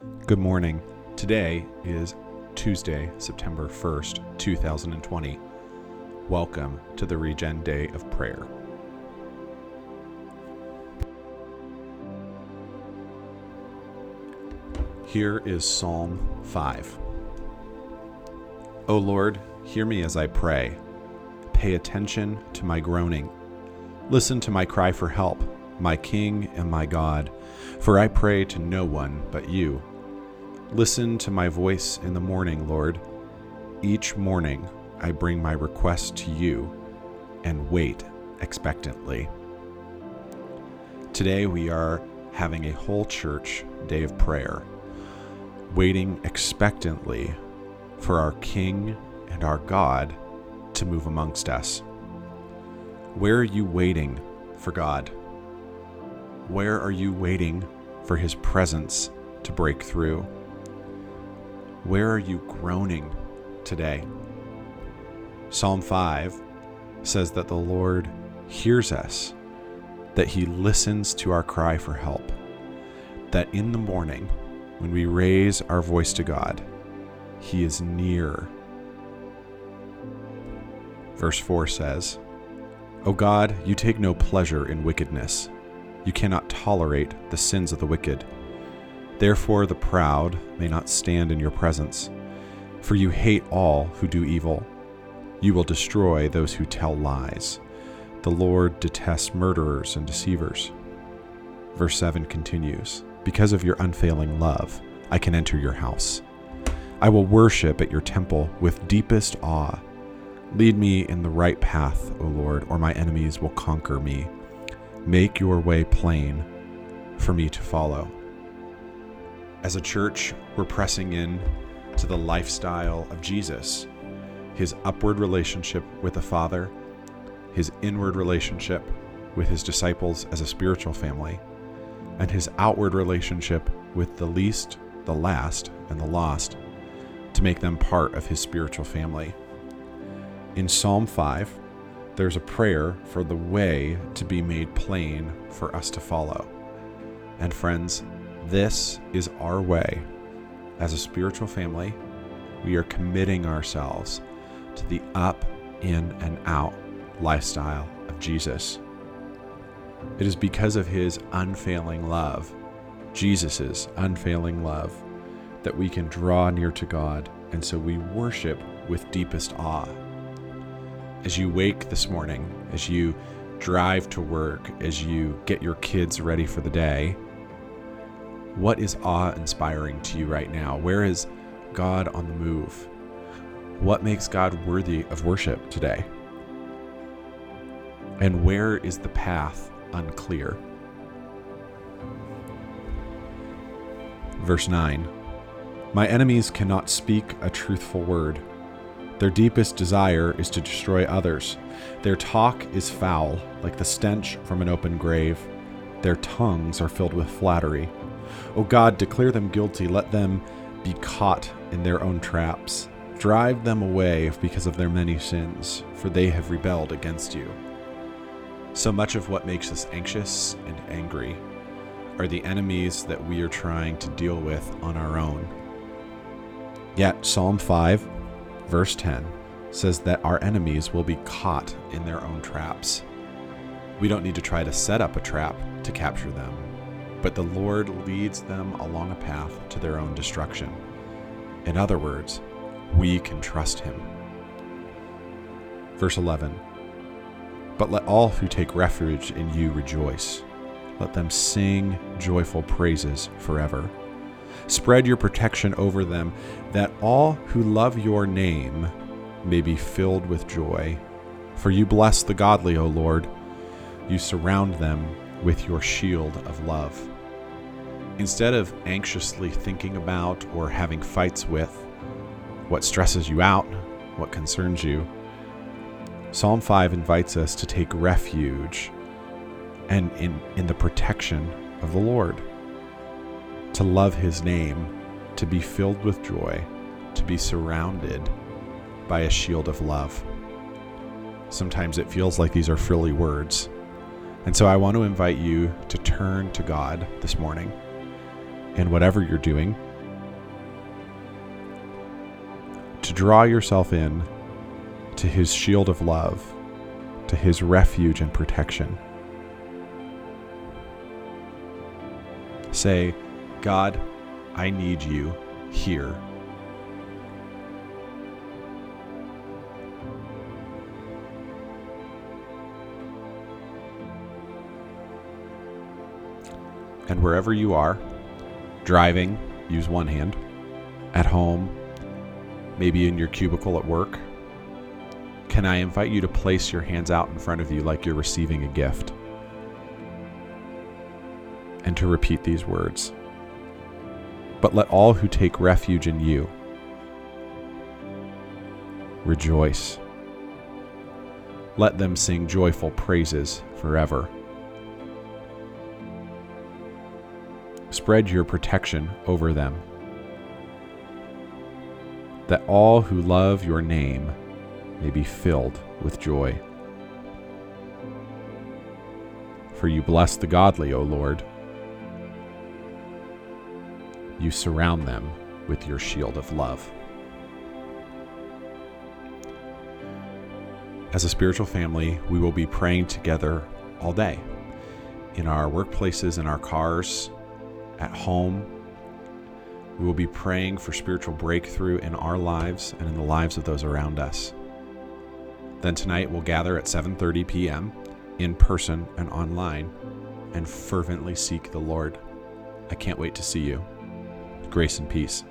Good morning. Today is Tuesday, September 1st, 2020. Welcome to the Regen Day of Prayer. Here is Psalm 5. O Lord, hear me as I pray. Pay attention to my groaning. Listen to my cry for help, my King and my God, for I pray to no one but you. Listen to my voice in the morning, Lord. Each morning I bring my request to you and wait expectantly. Today we are having a whole church day of prayer, waiting expectantly for our King and our God to move amongst us. Where are you waiting for God? Where are you waiting for His presence to break through? Where are you groaning today? Psalm 5 says that the Lord hears us, that He listens to our cry for help, that in the morning, when we raise our voice to God, He is near. Verse 4 says, O God, you take no pleasure in wickedness. You cannot tolerate the sins of the wicked. Therefore, the proud may not stand in your presence. For you hate all who do evil. You will destroy those who tell lies. The Lord detests murderers and deceivers. Verse 7 continues Because of your unfailing love, I can enter your house. I will worship at your temple with deepest awe. Lead me in the right path, O Lord, or my enemies will conquer me. Make your way plain for me to follow. As a church, we're pressing in to the lifestyle of Jesus his upward relationship with the Father, his inward relationship with his disciples as a spiritual family, and his outward relationship with the least, the last, and the lost to make them part of his spiritual family. In Psalm 5, there's a prayer for the way to be made plain for us to follow. And friends, this is our way. As a spiritual family, we are committing ourselves to the up, in, and out lifestyle of Jesus. It is because of his unfailing love, Jesus' unfailing love, that we can draw near to God, and so we worship with deepest awe. As you wake this morning, as you drive to work, as you get your kids ready for the day, what is awe inspiring to you right now? Where is God on the move? What makes God worthy of worship today? And where is the path unclear? Verse 9 My enemies cannot speak a truthful word. Their deepest desire is to destroy others. Their talk is foul, like the stench from an open grave. Their tongues are filled with flattery. O God, declare them guilty. Let them be caught in their own traps. Drive them away because of their many sins, for they have rebelled against you. So much of what makes us anxious and angry are the enemies that we are trying to deal with on our own. Yet, Psalm 5, verse 10, says that our enemies will be caught in their own traps. We don't need to try to set up a trap to capture them, but the Lord leads them along a path to their own destruction. In other words, we can trust him. Verse 11 But let all who take refuge in you rejoice. Let them sing joyful praises forever. Spread your protection over them, that all who love your name may be filled with joy. For you bless the godly, O Lord. You surround them with your shield of love. Instead of anxiously thinking about or having fights with what stresses you out, what concerns you, Psalm 5 invites us to take refuge and in, in the protection of the Lord, to love his name, to be filled with joy, to be surrounded by a shield of love. Sometimes it feels like these are frilly words. And so I want to invite you to turn to God this morning in whatever you're doing, to draw yourself in to his shield of love, to his refuge and protection. Say, God, I need you here. And wherever you are, driving, use one hand. At home, maybe in your cubicle at work, can I invite you to place your hands out in front of you like you're receiving a gift? And to repeat these words. But let all who take refuge in you rejoice. Let them sing joyful praises forever. Spread your protection over them, that all who love your name may be filled with joy. For you bless the godly, O Lord. You surround them with your shield of love. As a spiritual family, we will be praying together all day in our workplaces, in our cars, at home. We will be praying for spiritual breakthrough in our lives and in the lives of those around us. Then tonight we'll gather at 7:30 p.m. in person and online and fervently seek the Lord. I can't wait to see you. Grace and peace.